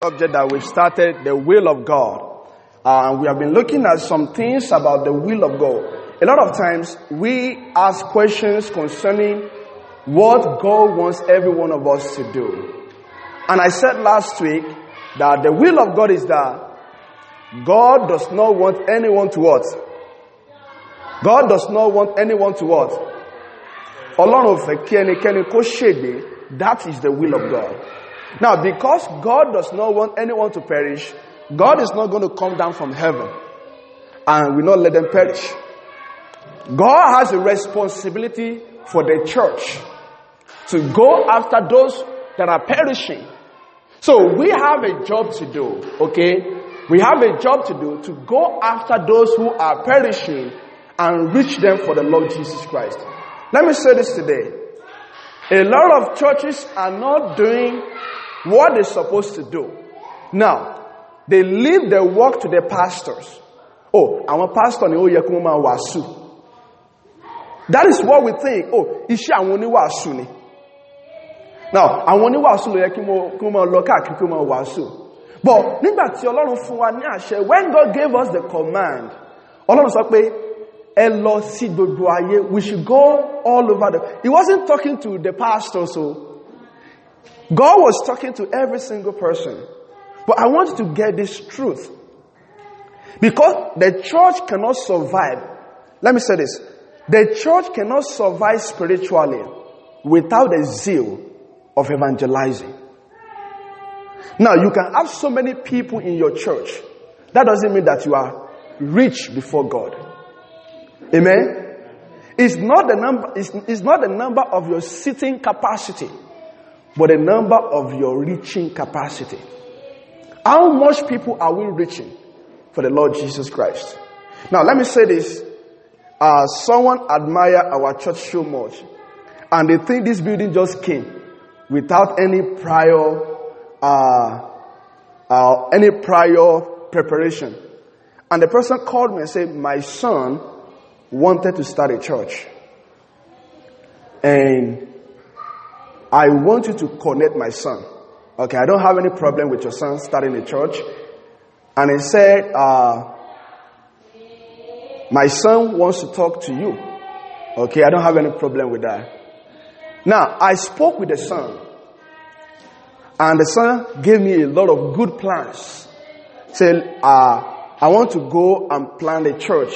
subject that we've started, the will of God. Uh, we have been looking at some things about the will of God. A lot of times we ask questions concerning what God wants every one of us to do. And I said last week that the will of God is that God does not want anyone to what? God does not want anyone to what? That is the will of God. Now, because God does not want anyone to perish, God is not going to come down from heaven and will not let them perish. God has a responsibility for the church to go after those that are perishing. So we have a job to do, okay? We have a job to do to go after those who are perishing and reach them for the Lord Jesus Christ. Let me say this today. A lot of churches are not doing what they're supposed to do. Now, they leave their work to the pastors. Oh, àwọn pastor ni ó yẹ kí wọ́n máa wàásù. That is what we think. Oh, iṣẹ́ àwọn oníwàásù. Now, àwọn oníwàásù ló yẹ kí wọ́n máa lọ. But nígbà tí Ọlọ́run fún wa ní when God gave us the command, Ọlọ́run sọ pé, ẹ we should go all over the... He wasn't talking to the pastors, so God was talking to every single person. But I want you to get this truth. Because the church cannot survive. Let me say this. The church cannot survive spiritually without the zeal of evangelizing. Now, you can have so many people in your church. That doesn't mean that you are rich before God. Amen? It's not the number, it's, it's not the number of your sitting capacity but the number of your reaching capacity. How much people are we reaching for the Lord Jesus Christ? Now, let me say this. Uh, someone admire our church so much, and they think this building just came without any prior, uh, uh, any prior preparation. And the person called me and said, "My son wanted to start a church, and I want you to connect my son. Okay, I don't have any problem with your son starting a church. And he said, uh, My son wants to talk to you. Okay, I don't have any problem with that. Now, I spoke with the son. And the son gave me a lot of good plans. Said, uh, I want to go and plant a church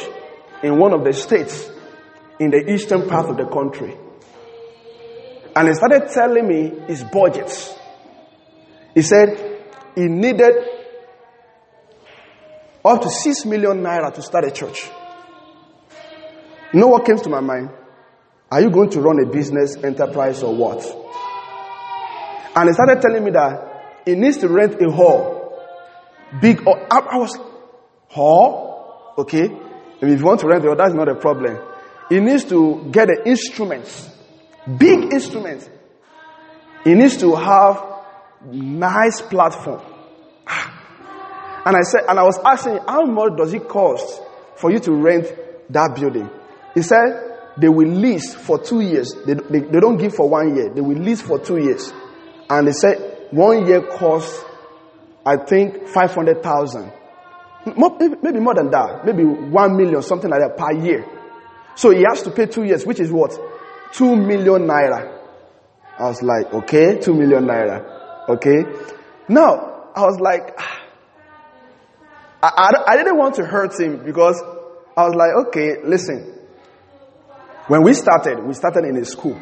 in one of the states in the eastern part of the country. And he started telling me his budgets. He said he needed up to six million naira to start a church. You know what came to my mind? Are you going to run a business enterprise or what? And he started telling me that he needs to rent a hall. Big, I, I was, hall? Okay. if you want to rent a hall, that's not a problem. He needs to get the instruments Big instrument. He needs to have nice platform. Ah. And I said, and I was asking, how much does it cost for you to rent that building? He said, they will lease for two years. They, they, they don't give for one year. They will lease for two years. And they said, one year costs, I think, 500,000. Maybe more than that. Maybe one million, something like that per year. So he has to pay two years, which is what? 2 million naira. I was like, okay, 2 million naira. Okay. Now, I was like, I, I, I, didn't want to hurt him because I was like, okay, listen. When we started, we started in a school.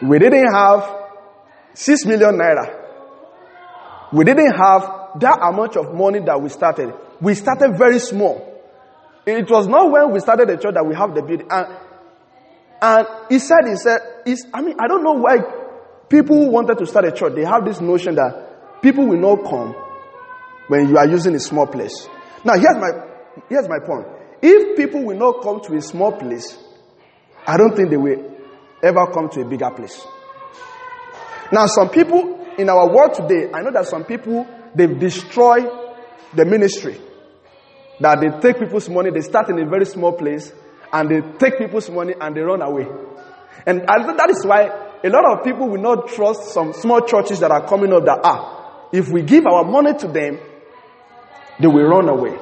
We didn't have 6 million naira. We didn't have that amount of money that we started. We started very small. It was not when we started the church that we have the building. And and he said, he said, I mean, I don't know why people wanted to start a church, they have this notion that people will not come when you are using a small place. Now, here's my, here's my point. If people will not come to a small place, I don't think they will ever come to a bigger place. Now, some people in our world today, I know that some people, they've destroyed the ministry. That they take people's money, they start in a very small place, and they take people's money and they run away. And that is why a lot of people will not trust some small churches that are coming up that, ah, if we give our money to them, they will run away.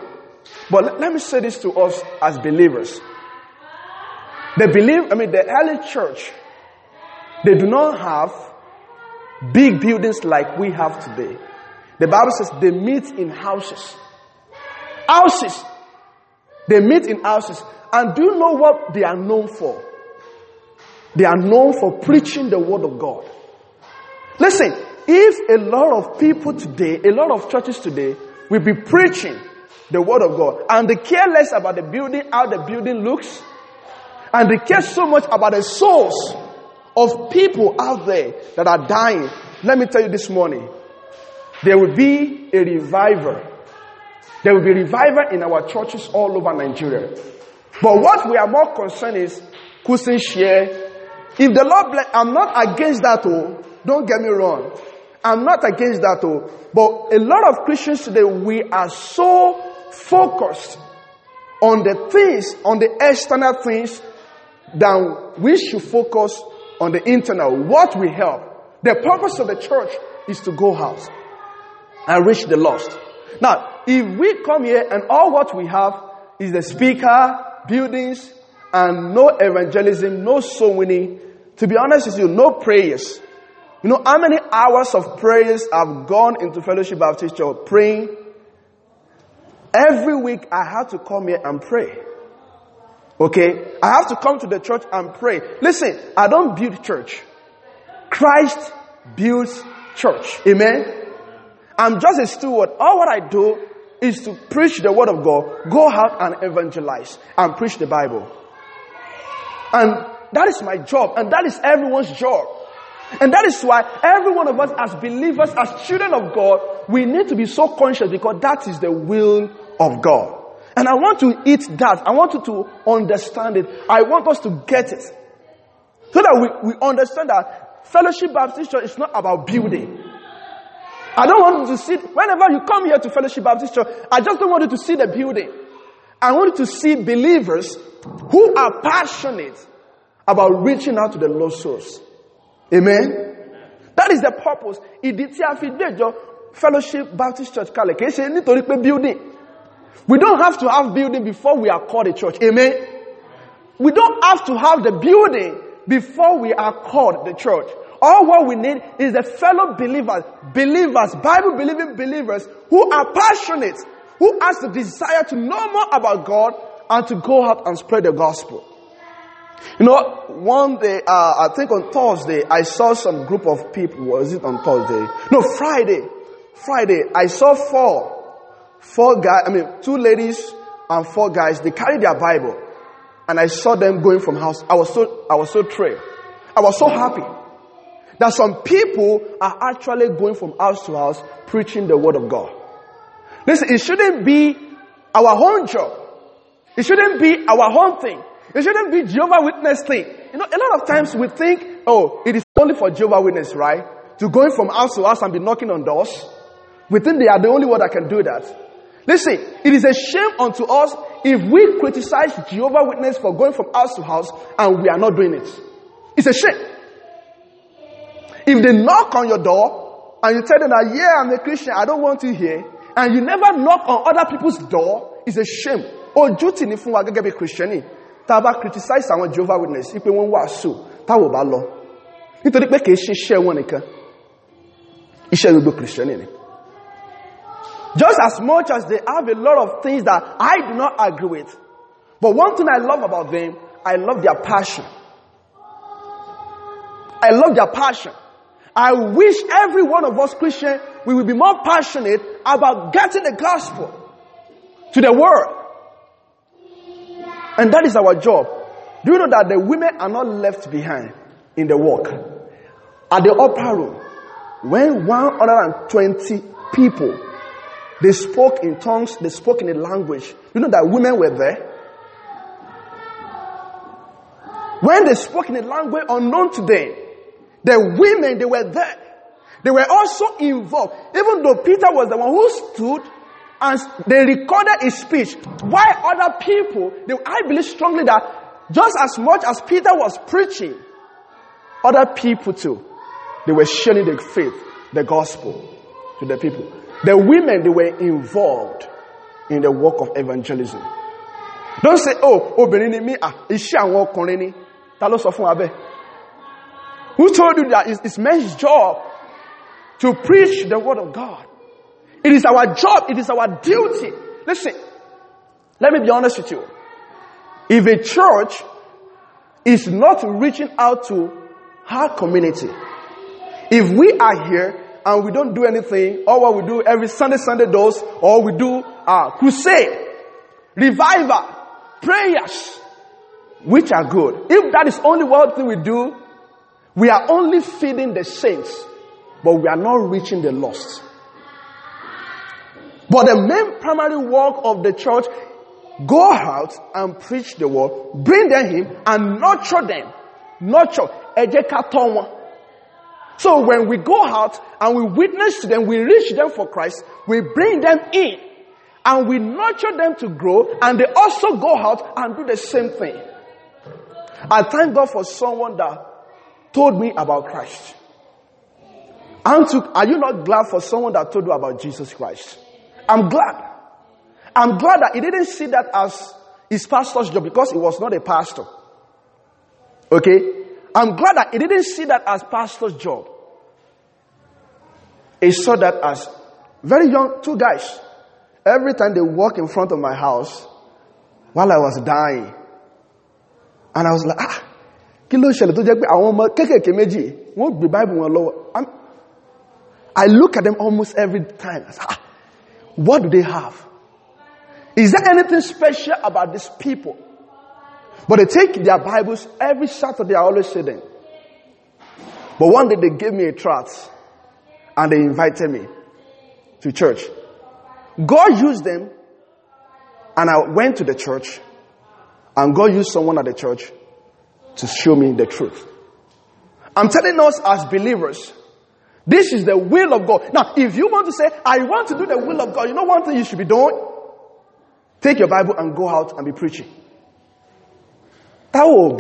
But let, me say this to us as believers. They believe, I mean, the early church, they do not have big buildings like we have today. The Bible says they meet in houses. Houses. They meet in houses. And do you know what they are known for? They are known for preaching the word of God. Listen, if a lot of people today, a lot of churches today, will be preaching the word of God and they care less about the building, how the building looks, and they care so much about the souls of people out there that are dying. Let me tell you this morning, there will be a revival. There will be revival in our churches all over Nigeria. But what we are more concerned is Christian share. If the Lord bless, I'm not against that, oh, don't get me wrong. I'm not against that, oh, but a lot of Christians today, we are so focused on the things, on the external things, that we should focus on the internal. What we help? The purpose of the church is to go out and reach the lost. Now, if we come here and all what we have is the speaker, buildings, and no evangelism, no soul winning, to be honest with you, no prayers. You know how many hours of prayers I've gone into Fellowship Baptist Church praying? Every week I have to come here and pray. Okay? I have to come to the church and pray. Listen, I don't build church. Christ builds church. Amen? I'm just a steward. All what I do is to preach the word of God, go out and evangelize and preach the Bible. And that is my job and that is everyone's job. And that is why every one of us as believers, as children of God, we need to be so conscious because that is the will of God. And I want to eat that. I want you to understand it. I want us to get it. So that we, we understand that Fellowship Baptist Church is not about building. I don't want you to see, whenever you come here to Fellowship Baptist Church, I just don't want you to see the building. I want you to see believers who are passionate about reaching out to the lost souls. Amen? That is the purpose. Ìdí tí Fellowship Baptist Church building. We don't have to have building before we are called a church. Amen? We don't have to have the building before we are called the church. All what we need is the fellow believers, believers, Bible believing believers who are passionate, who has the desire to know more about God and to go out and spread the gospel. You know, one day, uh, I think on Thursday, I saw some group of people. Was it on Thursday? No, Friday. Friday, I saw four, four guys, I mean, two ladies and four guys. They carried their Bible. And I saw them going from house. I was so, I was so thrilled. I was so happy that some people are actually going from house to house preaching the word of God. Listen, it shouldn't be our own job. It shouldn't be our own thing. It shouldn't be Jehovah Witness thing. You know, a lot of times we think, oh, it is only for Jehovah Witness, right? To going from house to house and be knocking on doors. We think they are the only one that can do that. Listen, it is a shame unto us if we criticize Jehovah Witness for going from house to house and we are not doing it. It's a shame. If they knock on your door and you tell them that, yeah, I'm a Christian, I don't want you here, and you never knock on other people's door, it's a shame. Ojú tì ní fún wa gẹ́gẹ́ bí Christian tá a bá criticize àwọn Jehovah Witness wípé wọ́n wàásù táwọn bá lọ. Nítorí pé kìí ṣe iṣẹ́ wọn nìkan. Iṣẹ́ gbogbo ni. Just as much as they have a lot of things that I do not agree with. But one thing I love about them, I love their passion. I love their passion. I wish every one of us Christian, we will be more passionate about getting the gospel to the world. And that is our job. Do you know that the women are not left behind in the work? At the upper room, when 120 people, they spoke in tongues, they spoke in a language. You know that women were there? When they spoke in a language unknown to them, the women, they were there. They were also involved. Even though Peter was the one who stood and they recorded his speech. Why other people, they, I believe strongly that just as much as Peter was preaching, other people too, they were sharing the faith, the gospel. to the people. The women, they were involved in the work of evangelism. Don't say, oh, obìnrin ni mí, ah, iṣẹ́ àwọn ọkùnrin ni. Ta ló sọ fún wa bẹ́ẹ̀? Who told you that it's, it's men's job to preach the word of God? It is our job, it is our duty. Listen, let me be honest with you. If a church is not reaching out to her community, if we are here and we don't do anything, or what we do every Sunday, Sunday does, or we do uh, crusade, revival, prayers, which are good. If that is only one thing we do, we are only feeding the saints, but we are not reaching the lost. But the main primary work of the church, go out and preach the word, bring them in and nurture them. Nurture. So when we go out and we witness to them, we reach them for Christ, we bring them in and we nurture them to grow and they also go out and do the same thing. I thank God for someone that told me about Christ. And to, are you not glad for someone that told you about Jesus Christ? I'm glad. I'm glad that he didn't see that as his pastor's job because he was not a pastor. Okay? I'm glad that he didn't see that as pastor's job. He saw that as very young, two guys. Every time they walk in front of my house while I was dying. And I was like, ah, kí ló ṣẹlẹ̀ tó jẹ́ pé àwọn ọmọ kéékèèké méjì wọ́n gbé Bible wọn lọ́wọ́. I look at them almost every time. Ah, what do they have? Is there anything special about these people? But they take their Bibles every Saturday, I always say them. But one day they gave me a tract and they invited me to church. God used them and I went to the church and God used someone at the church to show me the truth. I'm telling us as believers, this is the will of God. Now, if you want to say, I want to do the will of God, you know one thing you should be doing? Take your Bible and go out and be preaching. Bá lè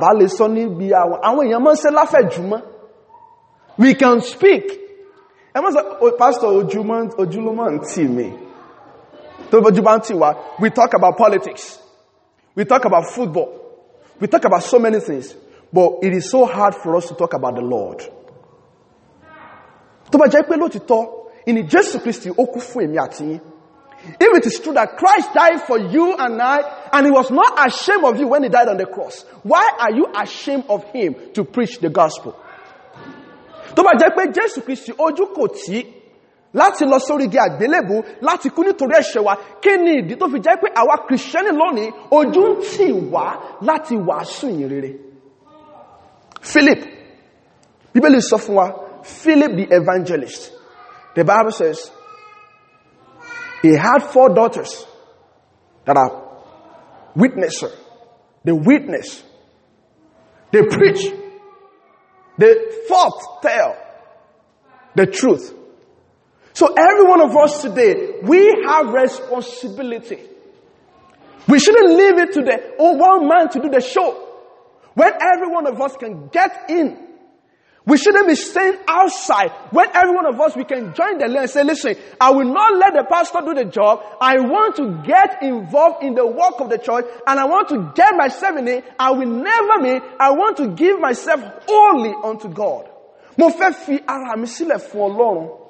bá lè. We can speak. Ẹ mọ́ sọ, "Oh, Pastor we talk about politics. We talk about football. We talk about so many things. But it is so hard for us to talk about the Lord. Tó bá jẹ́ pé lótìtọ́, ìní Jésù Kristi ó kú fún èmi àti yín. If it is true that Christ died for you and I, and he was not ashamed of you when he died on the cross, why are you ashamed of him to preach the gospel? Tó bá jẹ́ pé Jésù Kristi ojú kò tí láti lọ sórí igi láti kú nítorí ẹ̀ṣẹ̀ wa, kí ni ìdí tó fi jẹ́ pé àwa kìrìsìtẹ́nì lónìí ojú ń tì wá láti wàásù ìyìn rere? Philip, Bíbélì sọ fún wa, Philip the evangelist, the Bible says, he had four daughters that are witnesser. They witness. They preach. They fought tell the truth. So every one of us today, we have responsibility. We shouldn't leave it to the oh, one man to do the show. When every one of us can get in we shouldn't be staying outside. When every one of us, we can join the lane and say, listen, I will not let the pastor do the job. I want to get involved in the work of the church and I want to get myself in it. I will never be, I want to give myself wholly unto God. Mo fẹ́ fi ara mi sílẹ̀.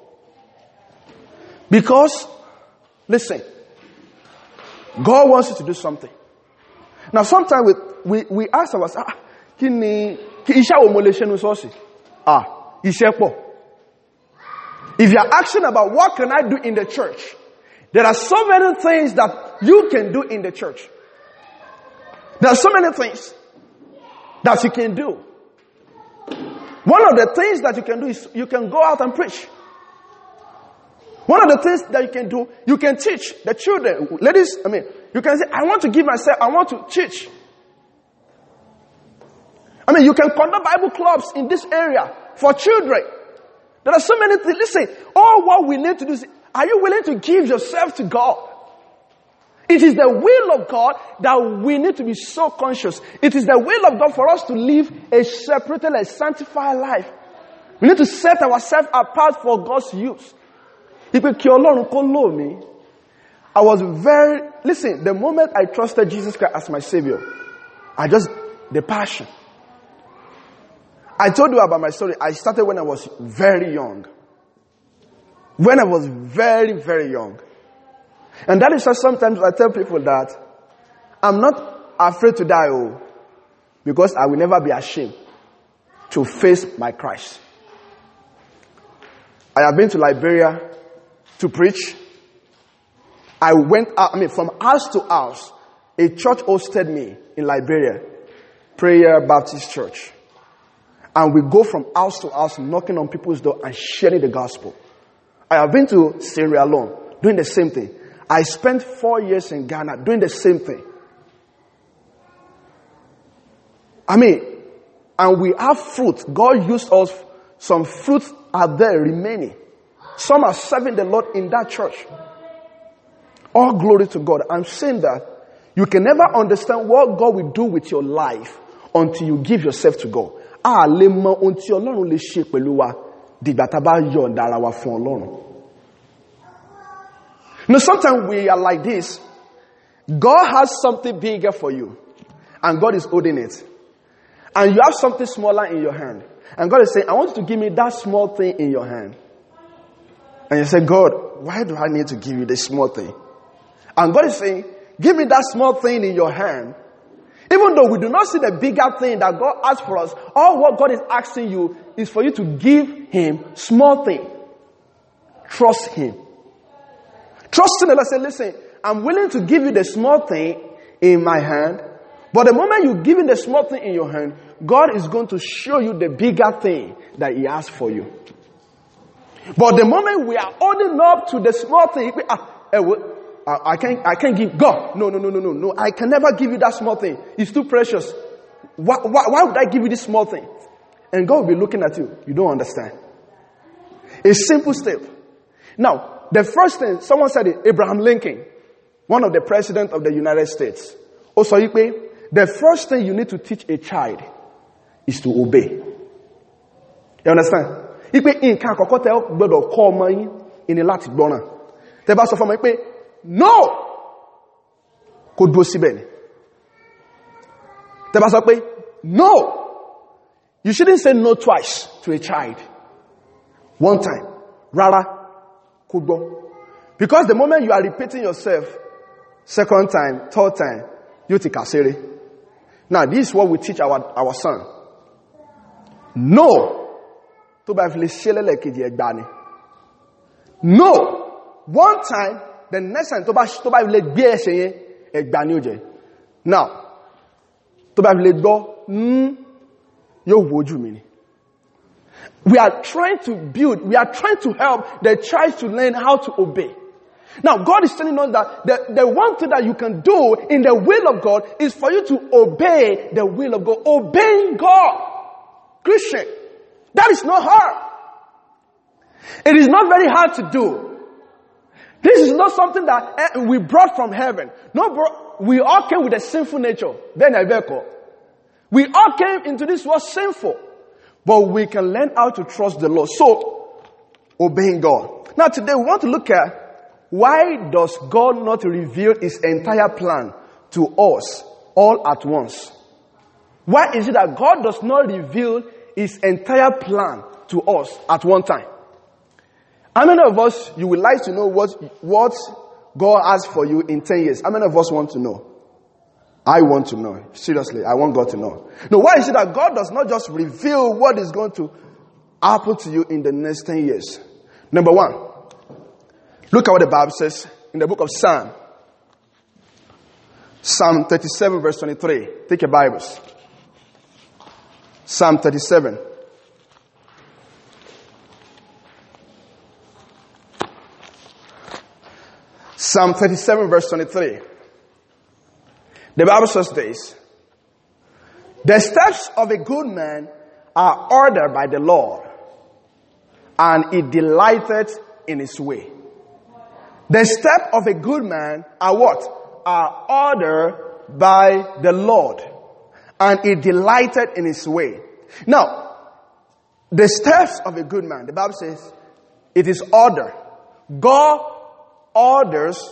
Because, listen, God wants you to do something. Now sometimes we, we, we ask ourselves, ah, kí ni, kí? Ah. If you are asking about what can I do in the church, there are so many things that you can do in the church. There are so many things that you can do. One of the things that you can do is you can go out and preach. One of the things that you can do, you can teach the children, ladies, I mean, you can say, I want to give myself, I want to teach. I mean, you can conduct Bible clubs in this area for children. There are so many things. Listen, all what we need to do is, are you willing to give yourself to God? It is the will of God that we need to be so conscious. It is the will of God for us to live a separated and sanctified life. We need to set ourselves apart for God's use. Ipe kí Ọlọ́run kó lò mí. I was very, listen, the moment I trusted Jesus Christ as my savior, I just, the passion. I told you about my story. I started when I was very young. When I was very, very young. And that is why sometimes I tell people that I'm not afraid to die, oh, because I will never be ashamed to face my Christ. I have been to Liberia to preach. I went out, I mean, from house to house. A church hosted me in Liberia, Prayer Baptist Church. And we go from house to house, knocking on people's door and sharing the gospel. I have been to Sierra Leone, doing the same thing. I spent four years in Ghana doing the same thing. I mean, and we have fruit. God used us, some fruit are there remaining. Some are serving the Lord in that church. All glory to God. I'm saying that you can never understand what God will do with your life until you give yourself to God. A lè mọ ohun tí Ọlọ́run lè ṣe pẹ̀lú wa dìgbà tá a bá yọ̀ǹda ara wa fún Ọlọ́run. Now sometimes we are like this. God has something bigger for you. And God is holding it. And you have something smaller in your hand. And God is saying, I want you to give me that small thing in your hand. And you say, God, why do I need to give you this small thing? And God is saying, give me that small thing in your hand. Even though we do not see the bigger thing that God has for us, all what God is asking you is for you to give Him small thing. Trust Him. Trusting the Lord, say, listen, I'm willing to give you the small thing in my hand, but the moment you give him the small thing in your hand, God is going to show you the bigger thing that He has for you. But the moment we are holding up to the small thing, ah, eh, I can't, I can't give God. No, no, no, no, no, no. I can never give you that small thing. It's too precious. Why, why, why would I give you this small thing? And God will be looking at you. You don't understand. A simple step. Now, the first thing, someone said it, Abraham Lincoln, one of the president of the United States. Also, the first thing you need to teach a child is to obey. You understand? Ipe nǹkan àkọ́kọ́ tẹ́ gbọ́dọ̀ kọ́ ọmọ yín ìní láti gbọ́ràn. Tẹ́ bá sọ fún ọmọ pé no kò dúró síbẹ̀ ni. Tẹ́ bá sọ pé no you shouldn't say no twice to a child. One time. Rárá kó because the moment you are repeating yourself second time third time you ti kà now this is what we teach our our son no tó bá fi lè ṣe lẹ́lẹ́kejì ẹgbà ni no one time the next time tó bá tó bá fi lè gbé ẹsẹ̀ yẹn ẹgbà ni ó jẹ now tó bá fi lè gbọ́ mm, yóò wojú mi ni we are trying to build, we are trying to help the child to learn how to obey. Now, God is telling us that the, the one thing that you can do in the will of God is for you to obey the will of God. Obeying God. Christian. That is not hard. It is not very hard to do. This is not something that eh, we brought from heaven. No, bro, we all came with a sinful nature. Then We all came into this world sinful. But we can learn how to trust the Lord. So, obeying God. Now today we want to look at why does God not reveal his entire plan to us all at once? Why is it that God does not reveal his entire plan to us at one time? How many of us, you would like to know what, what God has for you in 10 years? How many of us want to know? I want to know. Seriously, I want God to know. No, why is it that God does not just reveal what is going to happen to you in the next 10 years? Number one, look at what the Bible says in the book of Psalm. Psalm 37 verse 23. Take your Bibles. Psalm 37. Psalm 37 verse 23. The Bible says this. The steps of a good man are ordered by the Lord, and he delighteth in his way. The step of a good man are what? Are ordered by the Lord, and he delighted in his way. Now, The steps of a good man, the Bible says, it is order. God orders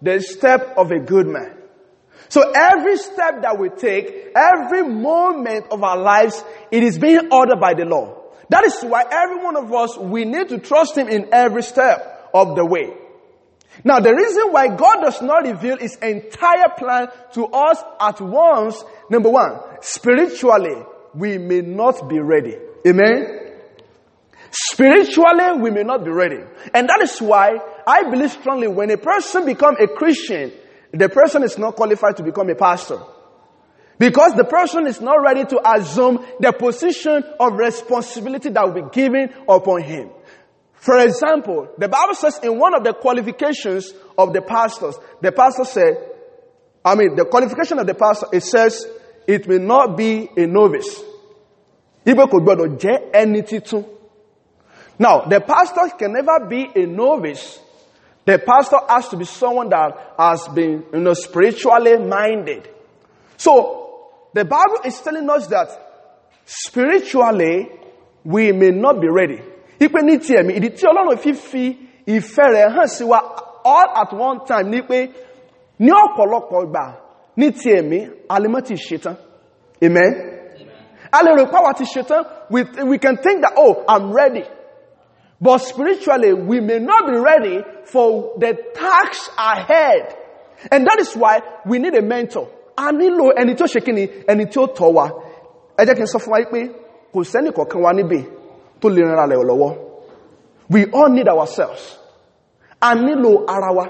the step of a good man. So every step that we take, every moment of our lives, it is being ordered by the law. That is why every one of us, we need to trust Him in every step of the way. Now the reason why God does not reveal His entire plan to us at once, number one, spiritually, we may not be ready. Amen? Spiritually, we may not be ready. And that is why I believe strongly when a person become a Christian, the person is not qualified to become a pastor. Because the person is not ready to assume the position of responsibility that will be given upon him. For example, the Bible says in one of the qualifications of the pastors, the pastor said, I mean, the qualification of the pastor, it says, it may not be a novice. Ibo kò gbọdọ̀ jẹ́ ẹni titun. Now, the pastor can never be a novice. The pastor has to be someone that has been, you know, spiritually minded. So, the Bible is telling us that spiritually, we may not be ready. Ipe ní ti ẹ̀mí, ìdí tí Ọlọ́run fi fi ìfẹ́ rẹ̀ hàn sí wa all at one time ní pé ní ọ̀pọ̀lọpọ̀ ìgbà ní ti ẹ̀mí, alẹ́mọ́ ti ṣetán. Amen? A lè rò pàwà ti ṣetán, we, can think that, oh, I'm ready. But spiritually, we may not be ready for the tasks ahead. And that is why we need a mentor. A nílò ẹni tí ó ṣe kí ni, ẹni tí ó tọ́ wa. Ẹ jẹ́ kí n sọ fún wa pé kò wa níbẹ̀ tó lè rìn ralẹ̀ lọ́wọ́. We all need ourselves. A nílò ara wa.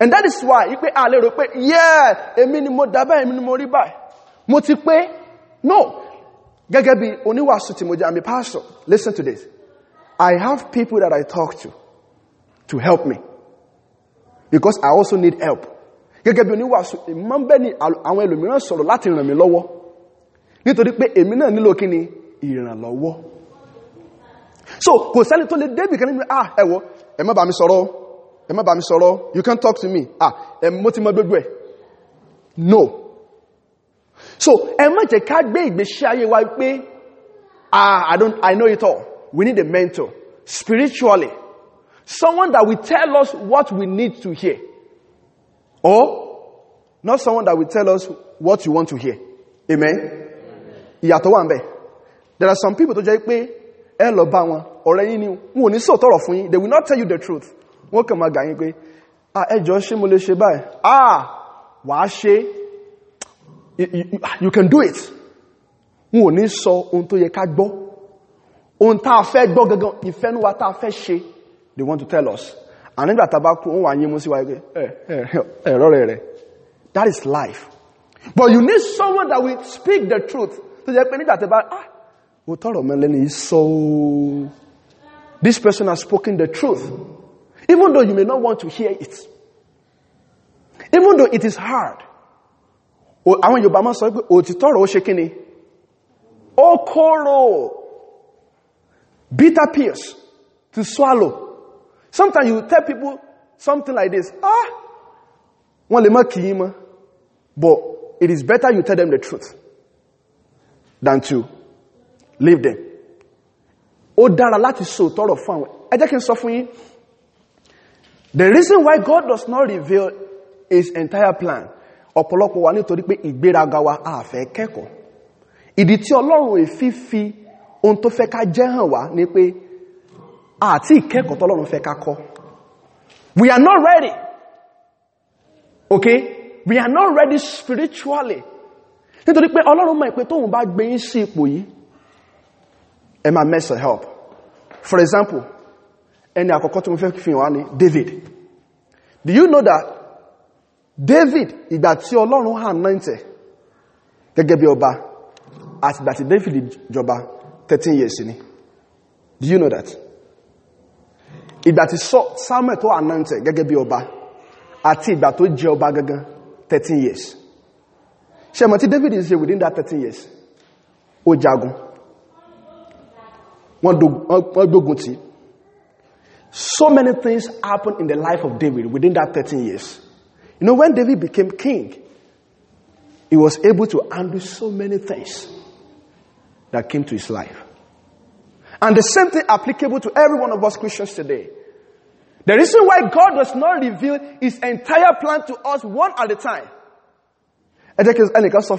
And that is why ipe a lè rò pé, yeah, èmi ni mo dábẹ́, èmi ni mo rí báyìí. Mo ti pé, no. Gẹ́gẹ́ bí oníwàásù tí mo jẹ́, I'm a pastor. Listen to this. I have people that I talk to to help me because I also need help. Gẹ́gẹ́ bí oníwàásù, ìmọ̀ ń bẹ́ ni àwọn ẹlòmíràn sọ̀rọ̀ láti ràn mí lọ́wọ́. Nítorí pé èmi náà nílò kí ni ìrànlọ́wọ́. So, kò sẹ́ni tó lè débì kan nínú, ah, ẹ̀wọ́, ẹ má bá mi sọ̀rọ̀, ẹ bá mi sọ̀rọ̀, you can't talk to me, ah, ẹ mo ti mọ gbogbo. No. So, ẹ má jẹ́ ká gbé ìgbésí ayé wa pé, ah, I don't, I know it all. We need a mentor. Spiritually. Someone that will tell us what we need to hear. Or, not someone that will tell us what you want to hear. Amen? Ìyàtọ̀ wà ń. There are some people tó jẹ́ pé ẹ lọ bá wọn, ọ̀rẹ́ yín ni, wọn ò ní sọ tọrọ fún yín, they will not tell you the truth. Wọ́n kàn máa gà yín pé, ah, ẹjọ́ ṣé mo lè ṣe báyìí? Ah, wàá ṣe. You, can do it. Wọn ò ní sọ ohun tó yẹ ká gbọ́ ohun tá fẹ́ gbọ́ gangan ìfẹ́nuwa tá fẹ́ ṣe they want to tell us and nígbà tàbá kú wọ́n wà yí mú sí wáyé ẹ̀rọ rẹ̀ rẹ̀ that is life but you need someone that will speak the truth tó jẹ́ pé nígbà tàbá ah o tọ́rọ mẹ́lẹ́ni so this person has spoken the truth. Even though you may not want to hear it. Even though it is hard. Àwọn Yorùbá máa sọ pé òtítọ́rọ̀ ó ṣe kíni? Ó kóró. Bitter pills to swallow. Sometimes you tell people something like this, ah, wọ́n lè má but it is better you tell them the truth than to leave them. Ó dára láti sọ tọrọ fún àwọn. Ẹ jẹ́ kí n sọ fún yín. The reason why God does not reveal his entire plan, ọ̀pọ̀lọpọ̀ wa nítorí pé ìgbéraga wa àfẹ́ kẹ́kọ̀ọ́. Ìdí tí Ọlọ́run èfi fi ohun tó fẹ́ ká jẹ́ hàn wá ní pé àti ìkẹ́kọ̀ọ́ tọ́lọ́run fẹ́ ká kọ́ we are not ready okay we are not ready spiritually nítorí pé Ọlọ́run mọ̀ pé tóhun bá gbé yín sí ipò yìí ẹ máa mess help. For example ẹni àkọ́kọ́ tí mo fẹ́ fi wá ní David. Do you know that David ìgbà tí Ọlọ́run hàn náà tẹ̀ gẹ́gẹ́ bí ọba àti ìgbà tí David jọba 13 years ni. Do you know that? Ìgbà tí Samuel tó anointed gẹ́gẹ́ bí ọba àti ìgbà tó jẹ ọba gangan 13 years. Ṣe mọ̀ tí David ṣe within that 13 years? Ó jagun so many things happened in the life of David within that 13 years you know when David became king he was able to handle so many things that came to his life And the same thing applicable to every one of us Christians today. The reason why God does not reveal his entire plan to us one at a time. Ẹ jẹ́ kí ẹnìkan sọ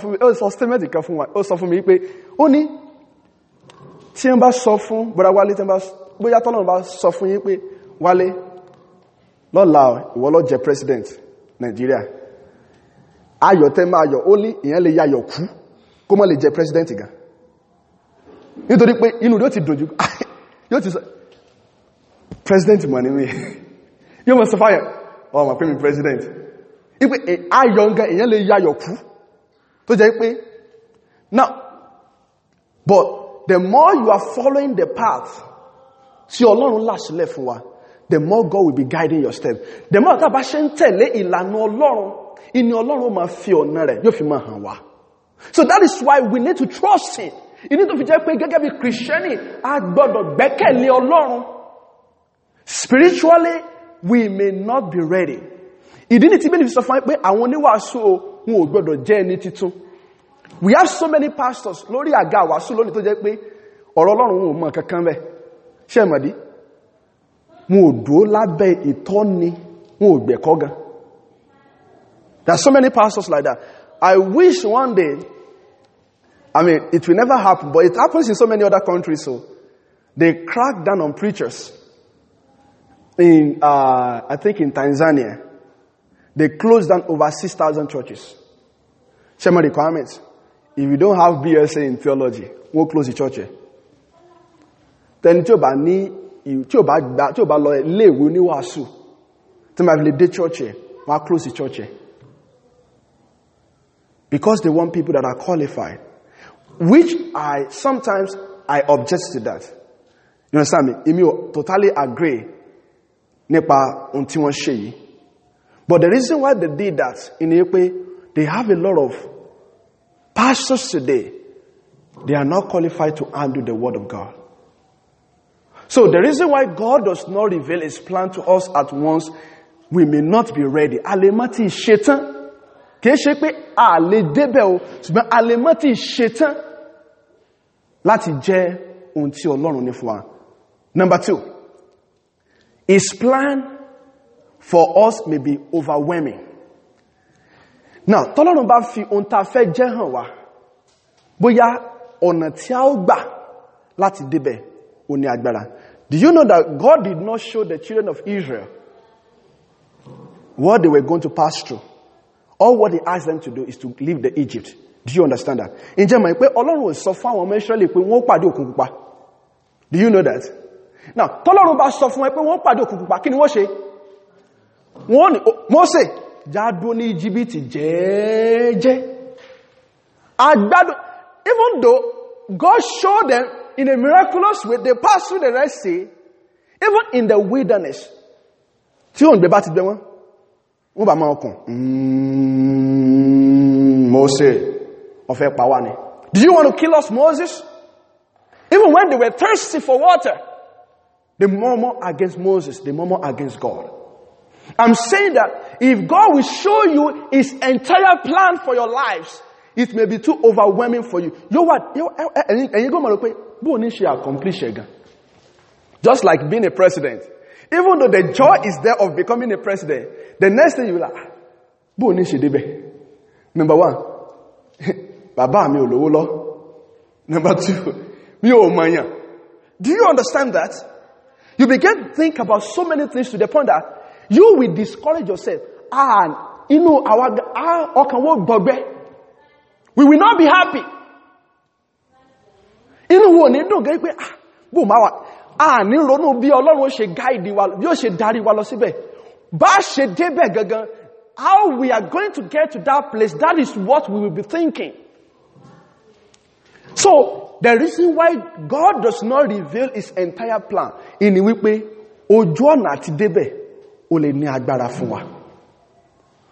fún mi, tí wọ́n bá sọ fún, bọ́dá wálé tí wọ́n bá, bóyá tọ́lọ́run bá sọ fún yín pé, wálé, lọ́la ìwọ president Nigeria. Ayọ̀ tẹ́ máa yọ̀, ó ní ìyẹn lè yayọ̀ kú, kó mọ́ lè jẹ president gan. Nítorí pé inú yóò ti dòjú, yóò ti sọ, president mọ̀ ní yóò mọ̀ sọfáyà ọmọ pé mi president ipé ayọ̀ nǹkan èyàn lè yayọ̀ kú tó jẹ́ pé now but the more you are following the path tí ọlọ́run láṣílẹ̀ fún wa the more God will be guiding your step the more tàbá ṣe ń tẹ̀lé ìlànà ọlọ́run ìní ọlọ́run ma fi ọ̀nà rẹ̀ yóò fi máa so that is why we need to trust him. Ìní tó fi jẹ́ pé gẹ́gẹ́ bí Christianity a gbọ́dọ̀ gbẹ́kẹ̀lé ọlọ́run. Spiritually we may not be ready. Ìdí tí bẹ́ẹ̀ ni fi sọ fún pé àwọn oníwàásù wọn ò gbọdọ̀ we have so many pastors lórí àga àwàásù lónìí tó jẹ́ pé ọ̀rọ̀ ọlọ́run ò mọ̀ kankan bẹ́ wọn ò dúó lábẹ́ ìtọ́ni wọn ò gbẹ̀kọ́ gan. There are so many pastors like that. I wish one day I mean it will never happen but it happens in so many other countries so. They crack down on preachers. In, uh, I think in Tanzania, they closed down over 6,000 churches. Shema requirements. If you don't have BSA in theology, won't close the church. Then tí o bá ní, tí o bá gbà, tí o bá lọ léèwé oníwàásù, tí ma fi lè church, wọ́n close the church. Because they want people that are qualified. Which I, sometimes, I object to that. You understand me? Emi totally agree nípa ohun tí wọ́n ṣe but the reason why they did that in ni pé they have a lot of pastors today they are not qualified to handle the word of God. So the reason why God does not reveal his plan to us at once we may not be ready. Alemati ṣetán. Láti jẹ́ Ọlọ́run number two his plan for us may be overwhelming. Now, tọ́lọ́run bá fi ohun ta fẹ́ jẹ́ hàn wá, bóyá ọ̀nà tí a ó gbà láti débẹ̀ ó ní agbára. Do you know that God did not show the children of Israel what they were going to pass through? All what he asked them to do is to leave the Egypt. Do you understand that? Ǹjẹ́ mọ̀ pé Ọlọ́run ò sọ fún àwọn ọmọ Israẹli pé wọ́n pàdé òkun pupa? Do you know that? now tọ́lọ́run bá sọ fún ẹ pé wọ́n pàdé òkùnkùn pa kí ni wọ́n ṣe wọ́n ni Mósè jádó ní Íjíbítì jẹ́ẹ́jẹ́ àgbádùn even though God showed them in a miraculous way they passed through the Red Sea even in the wilderness tí òun gbé bá ti gbé wọn wọ́n bá máa ọkùn mm, Mósè ọ̀fẹ́ pàwà ni do you want to kill us Moses even when they were thirsty for water They murmur against Moses. They murmur against God. I'm saying that if God will show you his entire plan for your lives, it may be too overwhelming for you. You know what? And you eh, eh, eh, go man she accomplish again. Just like being a president. Even though the joy is there of becoming a president, the next thing you like, ah, bó ní ṣe débẹ̀. Number one, bàbá mi lọ. Number two, mi ò. Do you understand that? You begin to think about so many things to the point that you will discourage yourself. And, you know, our, our, gbọgbẹ́. We will not be happy. Inú wo ní dùn gẹ́ pé, ah, bó máa wà, ah, ní ronú bí Ọlọ́run ṣe gáìdì wa, bí ó ṣe darí wa lọ síbẹ̀. Bá ṣe débẹ̀ gangan, how we are going to get to that place, that is what we will be thinking. So, the reason why God does not reveal his entire plan in wípé ojú ọ̀nà àti débẹ̀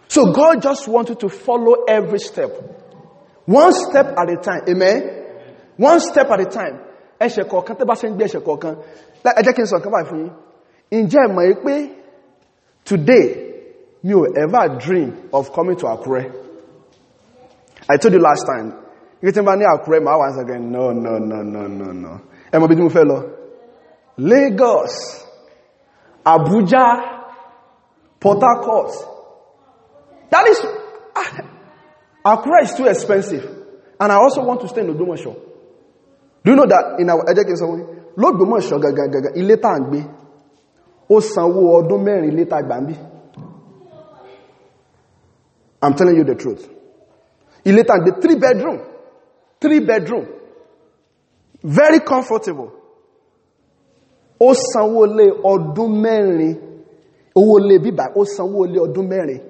So God just wanted to follow every step. One step at a time. Amen? One step at a time. Ẹ̀ṣẹ̀ kọ̀ọ̀kan tẹ́ bá ṣe ń gbé ẹ̀ṣẹ̀ kọ̀ọ̀kan. Ẹ jẹ́ kí n sọ nǹkan báyìí fún yín. Ǹjẹ́ ẹ mọ̀ pé today mi ò ever dream of coming to Akure. I told you last time. Ibi tí n bá ní Àkúrẹ́ máa wà ń sẹ́gẹ̀ no no no no no no. Ẹ mọ̀ bí mo fẹ́ lọ? Lagos, Abuja, Port Harcourt. That is, ah, Accra is too expensive. And I also want to stay in Ogbomoso. Do you know that in our education, l'Ogbomoso gagagaga, ilé tá ń gbé, ó. I'm telling you the truth. Ilé tá ń three bedroom, three bedroom, very comfortable. Ó lé ọdún owó lé bíbá, ó sanwó lé ọdún mẹ́rin.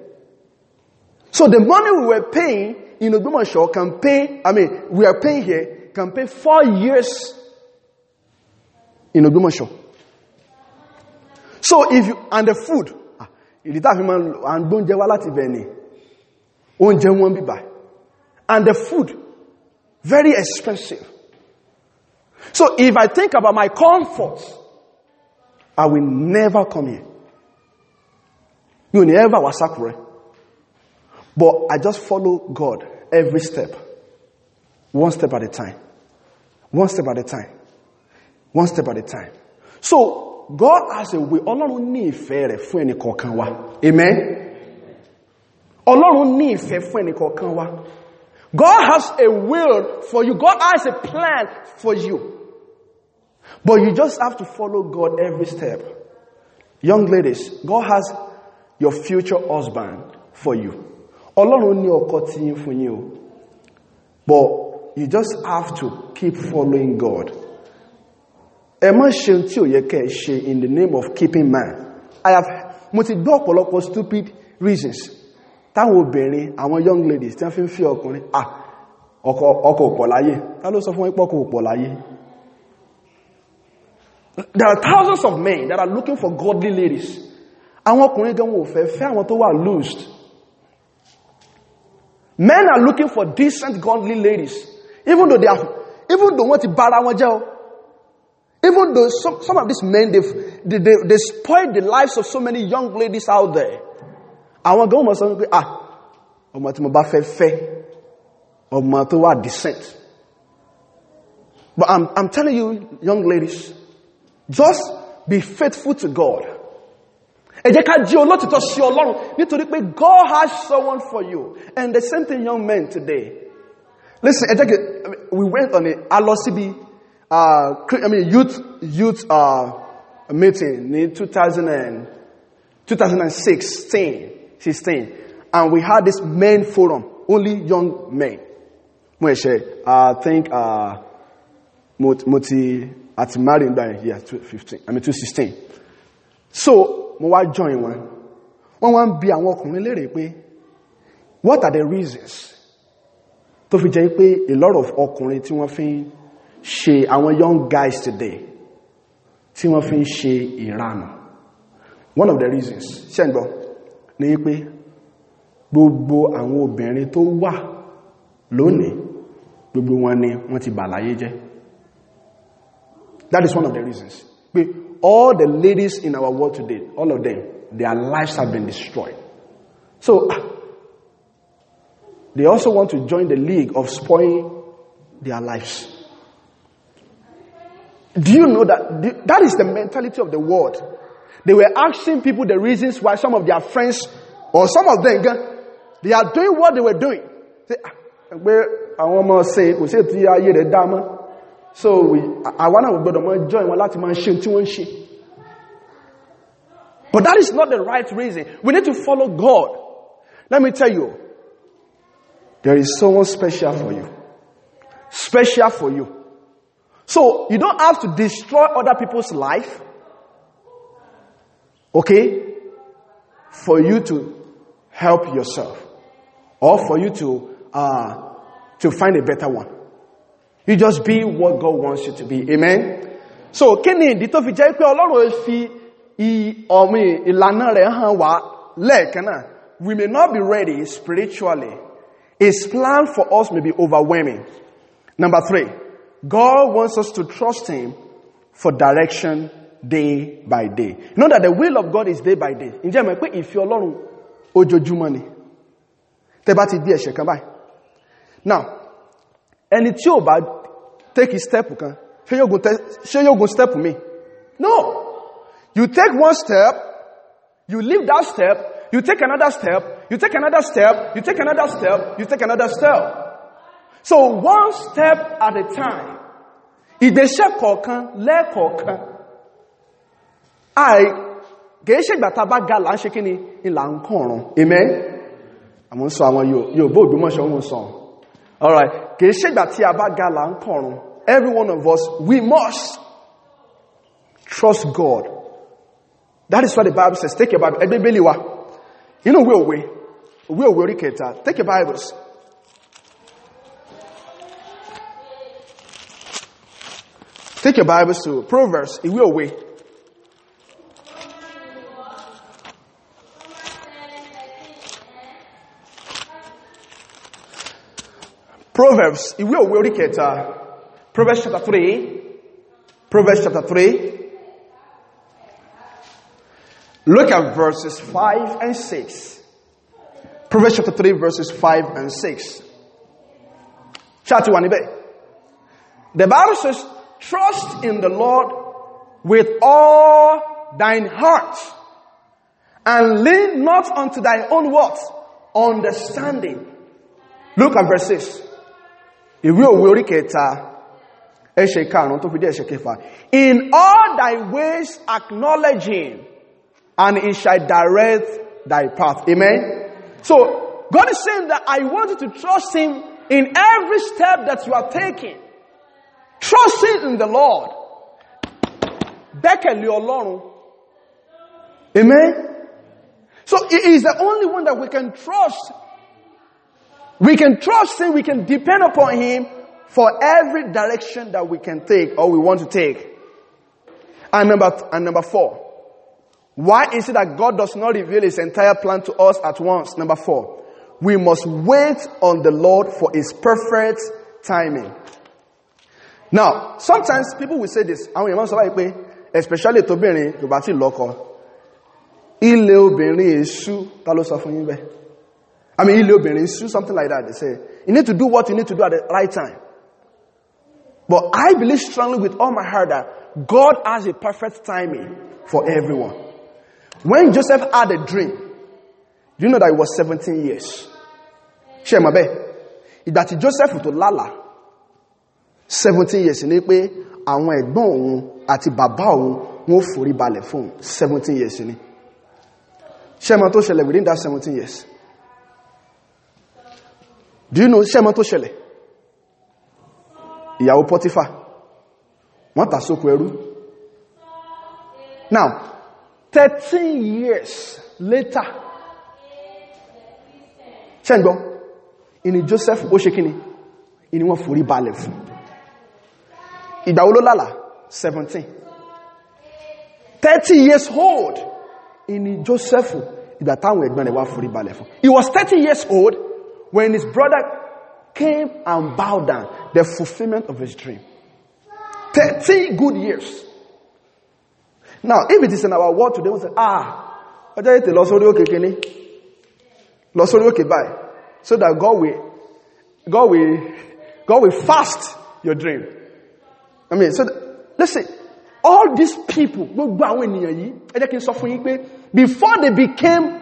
So the money we were paying in Ogbomoso can pay, I mean, we are paying here, can pay four years in Ogbomoso. So if you, and the food, ah, ìdí tá fi máa ń gbóúnjẹ wá láti bẹ̀ ni, oúnjẹ wọn bíbá. And the food, very expensive. So if I think about my comfort, I will never come here. You never was Akure. But I just follow God every step. One step at a time. One step at a time. One step at a time. So, God has a way. Ọlọ́run ní ìfẹ́ rẹ̀ fún ẹni kọ̀ọ̀kan wa. Amen. Ọlọ́run ní ìfẹ́ fún ẹni kọ̀ọ̀kan wa. God has a will for you. God has a plan for you. But you just have to follow God every step. Young ladies, God has your future husband for you. Ọlọ́run ní ọkọ tí yín fún yín o. But you just have to keep following God. Ẹ má ṣe tí ò yẹ kẹ́ ṣe in the name of keeping man. I have, mo ti gbọ́ ọ̀pọ̀lọpọ̀ stupid reasons. Táwọn obìnrin, àwọn young ladies tí wọ́n fi ń fi ọkùnrin, ah, ọkọ òpọ̀ láyé. Ta ló sọ fún ipò ọkọ òpọ̀ láyé? There are thousands of men that are looking for godly ladies. Àwọn ọkùnrin gan wò fẹ́ fẹ́ àwọn tó wà loosed. Men are looking for decent godly ladies. Even though they have, even though wọ́n ti bára wọn jẹ́ o. Even though some, some of these men, they've, they, they, they spoiled the lives of so many young ladies out there. Àwọn gan mọ̀ sọ pé, ah, ọmọ tí mo bá fẹ́ fẹ́, ọmọ tó wà decent. But I'm, I'm telling you, young ladies, just be faithful to God. Ẹ jẹ́ ká jí olótìtọ́ sí Ọlọ́run nítorí pé God has someone for you. And the same thing young men today. Listen, ẹ jẹ́ kí, we went on a, a uh, I mean, youth, youth, uh, meeting in 2000 and, 2016, 16. And we had this men forum, only young men. Mo I think, uh, mo ti, àti marry nígbà yeah, 2015, I mean 2016. So, mo wá join wọn. Wọ́n wá ń bi àwọn ọkùnrin lérè pé, what are the reasons tó fi jẹ́ pé a lot of ọkùnrin tí wọ́n fi ń ṣe àwọn young guys today tí wọ́n fi ń ṣe ìranù. One of the reasons, ṣẹ́ ń gbọ́, ní pé gbogbo àwọn obìnrin tó wà lónìí, gbogbo wọn ni wọ́n ti bà láyé jẹ́. That is one of the reasons. Pé all the ladies in our world today, all of them, their lives have been destroyed. So, ah, they also want to join the league of spoiling their lives. Do you know that that is the mentality of the world? They were asking people the reasons why some of their friends or some of them they are doing what they were doing. Say, "Ah, pé àwọn ọmọ ṣe kò sí tí ayé. So àwọn náà gbọ́dọ̀ máa join wọn láti máa ṣe tí wọ́n ṣe. But that is not the right reason. We need to follow God. Let me tell you, there is someone special for you. Special for you. So you don't have to destroy other people's life. Okay? For you to help yourself. Or for you to, uh, to find a better one. You just be what God wants you to be. Amen? So, kí ni tó fi jẹ́ pé Ọlọ́run fi ìlànà rẹ̀ hàn wá lẹ́ẹ̀kan? We may not be ready spiritually. His plan for us may be overwhelming. Number three, God wants us to trust Him for direction day by day. Know that the will of God is day by day. Ǹjẹ́ mọ̀ pé ìfẹ́ Ọlọ́run ojoojúmọ́ ni? Tẹ́ bá ti ẹ̀ṣẹ̀ kan. Now, ẹni tí ò bá take a step kan, ṣé yóò gun step mi? No. You take one step, you leave that step, you take another step, you take another step, you take another step, you take another step. So one step at a time. Ìgbésẹ̀ kọ̀ọ̀kan lẹ́ẹ̀kọ̀ọ̀kan. Àì, kìí ṣe ìgbà tá bá ga là ń ṣe kí ni ìlà ń kọ̀ọ̀rùn. Amen? Àmọ́ ń sọ àwọn yóò bó ògbómọ̀ṣọ́ wọn sọ. Alright, kìí ṣe ìgbà tí a bá ga là ń kọ̀ọ̀rùn. Every one of us, we must trust God. That is what the Bible says. Take your Bible. Ẹgbẹ́ bẹ́lì wa. Inú òwe òwe. Kẹta. Take your Bibles. Take your Bibles to Proverbs. Ìwé òwe. Proverbs. Ìwé òwe orí kẹta. Proverbs chapter 3. Proverbs chapter 3. Look at verses 5 and 6. Proverbs chapter 3 verses 5 and 6. Chat one The Bible says, trust in the Lord with all thine heart and lean not unto thy own what? Understanding. Look at verse 6. Ìwé òwe orí kẹta ẹ̀ṣẹ̀ karùn-ún tó fi dé ẹ̀ṣẹ̀ kẹfà. In all thy ways acknowledge him and he shall direct thy path. Amen. So God is saying that I want you to trust him in every step that you are taking. Trust him in the Lord. Gbẹ́kẹ̀lé Ọlọ́run. Amen. So he is the only one that we can trust. We can trust him, we can depend upon him for every direction that we can take or we want to take. And number, and number four, why is it that God does not reveal his entire plan to us at once? Number four, we must wait on the Lord for his perfect timing. Now, sometimes people will say this, àwọn èèyàn sọ báyìí especially tóbìnrin tó bá ti lọ́kọ, ilé obìnrin èṣù? I mean, ilé obìnrin something like that, they say. You need to do what you need to do at the right time. But I believe strongly with all my heart that God has a perfect timing for everyone. When Joseph had a dream, do you know that it was 17 years? Ìgbà tí Joseph tó Lala, 17 years ní pé àwọn ẹ̀gbọ́n òun àti bàbá òun wọ́n forí balẹ̀ fún 17 years. Ṣé mọ̀ tó ṣẹlẹ̀ within that 17 years? Do you know ṣé mọ̀ tó ṣẹlẹ̀? Ìyàwó Pọ́tífà, wọ́n tà sóko ẹrú. Now, 13 years later ṣẹ́gbọ́n ìní Joseph ó ṣe kíni? Ìní wọ́n forí balẹ̀ fún. Lálà 17 30 years old ìní Joseph ìgbà táwọn ẹ̀gbọ́n rẹ̀ wá forí balẹ̀ fún. He was 30 years old when his brother came and bowed down the fulfillment of his dream 30 good years Now, if it is in our world today, we say, ah, so that God will, God will, God will fast your dream. I mean, so, listen, all these people, before they became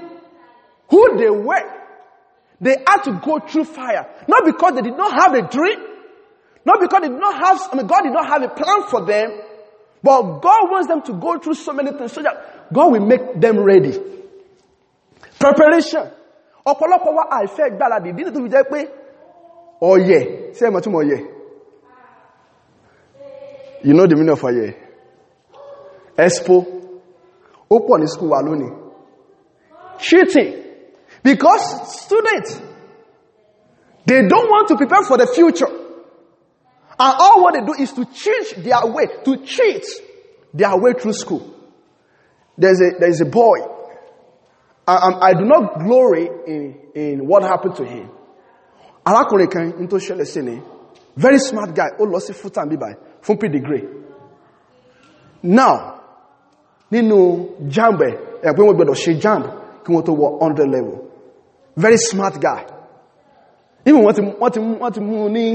who they were, they had to go through fire. Not because they did not have a dream, not because they did not have, I mean, God did not have a plan for them, But God wants them to go through so many things so that God will make them ready. Preparation. Ọ̀pọ̀lọpọ̀ wa àìfẹ́ gbáradì dídì tó jẹ́ pé ọ̀yẹ̀ sí ẹmọ̀ túnmọ̀. You know the meaning of ọ̀yẹ̀. Expo. Ó pọ̀ ní school wa lónìí. Cheating. Because students, they don't want to prepare for the future. And all what they do is to cheat their way, to cheat their way through school. There's a, there's a boy. I, I, do not glory in, in what happened to him. Very smart guy, ó lọ sí full-time bíbá fún degree. Now, nínú JAMB ẹ̀, pé wọ́n gbọ́dọ̀ ṣe JAMB kí wọ́n tó wọ 100 level. Very smart guy. Even wọ́n ti, wọ́n ti, wọ́n ti mú ní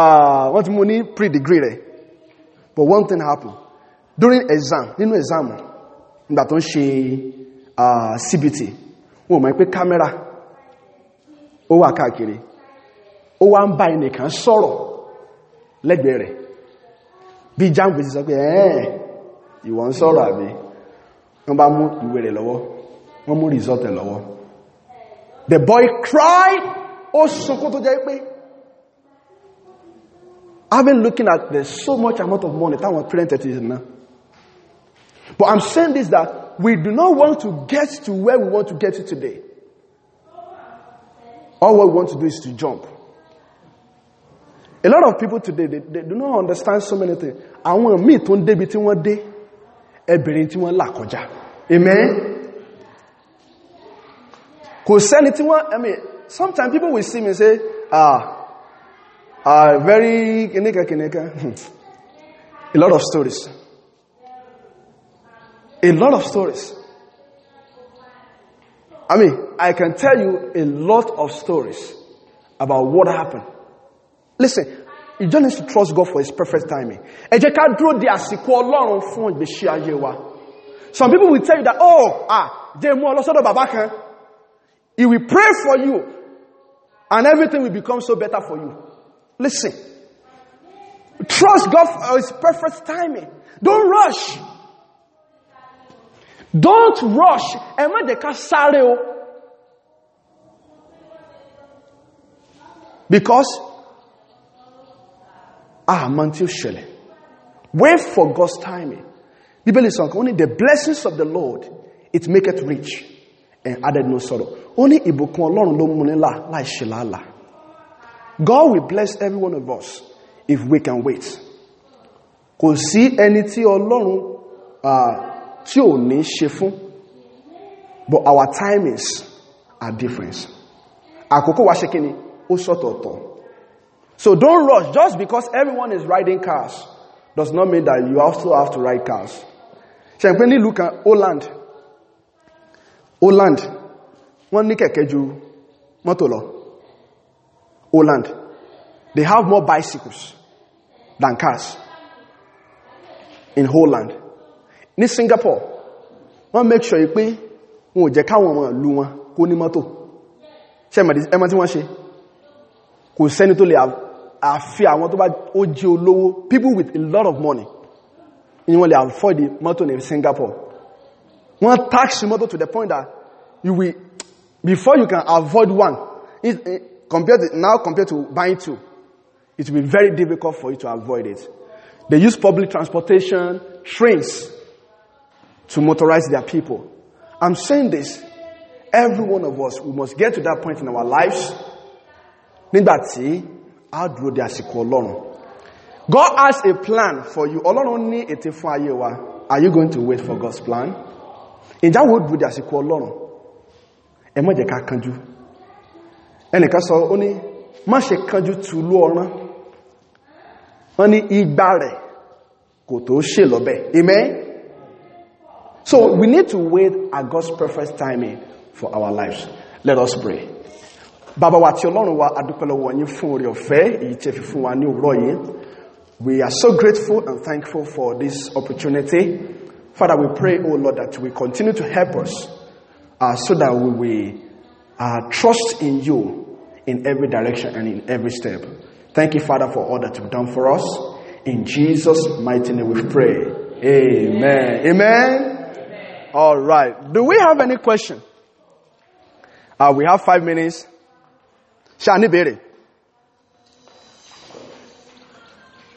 uh, wọ́n ti mú ní pre-degree rẹ̀. But one thing happened. During exam nínú exam nígbà tó ń ṣe ah, CBT wọ́n mọ̀ pé kámẹ́rà ó wà káàkiri. Ó wá ń bá ẹnìkan sọ̀rọ̀ lẹ́gbẹ̀ẹ́ rẹ̀. Bí jambo ti sọ pé ẹ̀ẹ́ ìwọ ń sọ̀rọ̀ àbí? Wọ́n bá mú ìwé rẹ̀ lọ́wọ́. Wọ́n mú result ẹ̀ lọ́wọ́ the boy cried. Ó sunkún tó I've been looking at there's so much amount of money táwọn parent it is now. But I'm saying this that we do not want to get to where we want to get to today. All what we want to do is to jump. A lot of people today they, they do not understand so many things. Àwọn míì tó ń débi tí wọ́n dé ẹbìnrin tí wọ́n amen kò sẹ́ni wọ́n I mean sometimes people will see me say ah ah very a lot of stories a lot of stories I mean I can tell you a lot of stories about what happened Listen, you just need to trust God for His perfect timing. Ẹ jẹ́ ká dúró di àsìkò Ọlọ́run fún. Some people will tell you that, oh, ah, jẹ́ mú ọlọ́sọ́dọ̀ bàbá kan. He will pray for you and everything will become so better for you. Listen, trust God for His perfect timing. Don't rush. Don't rush. Ẹ má jẹ́. Because àmọ́ tí ó wait for God's timing bíbélì sọ nǹkan ó ní the blessings of the Lord it maketh rich added no sorrow ní ìbùkún ọlọ́run ló mú làálàá. God will bless every one of us if we can wait. Kò sí ẹni tí ò ní ṣe but our timings are different. Àkókò wa ṣe kí ni? Ó sọ̀tọ̀ọ̀tọ̀. So don't rush. Just because everyone is riding cars does not mean that you also have to ride cars. Ṣé pé nílùú kan Holland Holland. Wọ́n ní kẹ̀kẹ́ ju mọ́tò lọ. Holland. They have more bicycles than cars in Holland. Ní Singapore wọ́n make sure pé wọn ò jẹ́ káwọn ọmọ ìlú wọn kó ní mọ́tò. Ṣé ẹmọ tí wọ́n ṣe? Kò sẹ́ni tó lè àfi àwọn tó bá ó jí olówó people with a lot of money ni wọ́n lè afford the mọ́tò ní Singapore wọ́n tax mọ́tò to the point that you will before you can avoid one it, it, compared to, now compared to buying two it will be very difficult for you to avoid it. They use public transportation trains to motorize their people. I'm saying this every one of us we must get to that point in our lives a di àsìkò ọlọ́run. God has a plan for you. Are you going to wait for God's plan ìjáwó dúró di àsìkò ọlọ́run? Ẹ má jẹ́ ká kánjú. Ẹnìkan sọ ó ní má ṣe kánjú tùlú ọ̀rán wọ́n ní igbá rẹ̀ kò tó ṣe lọ́bẹ̀ amen? So we need to wait at God's perfect timing for our lives. Let us pray. Bàbá wa tí ọlọ́run wa adúpẹ́lọ́wọ́ yín fún orí ọ̀fẹ́ èyí tí ẹ fi fún wa ní òwúrọ̀ yìí. We are so grateful and thankful for this opportunity father we pray oh lord that we continue to help us uh, so that we will uh, trust in you in every direction and in every step. Thank you father for all that you've done for us. In jesus mighty name we pray. Amen. Amen, all right. Do we have any question? Uh, we have five minutes. Ní béèrè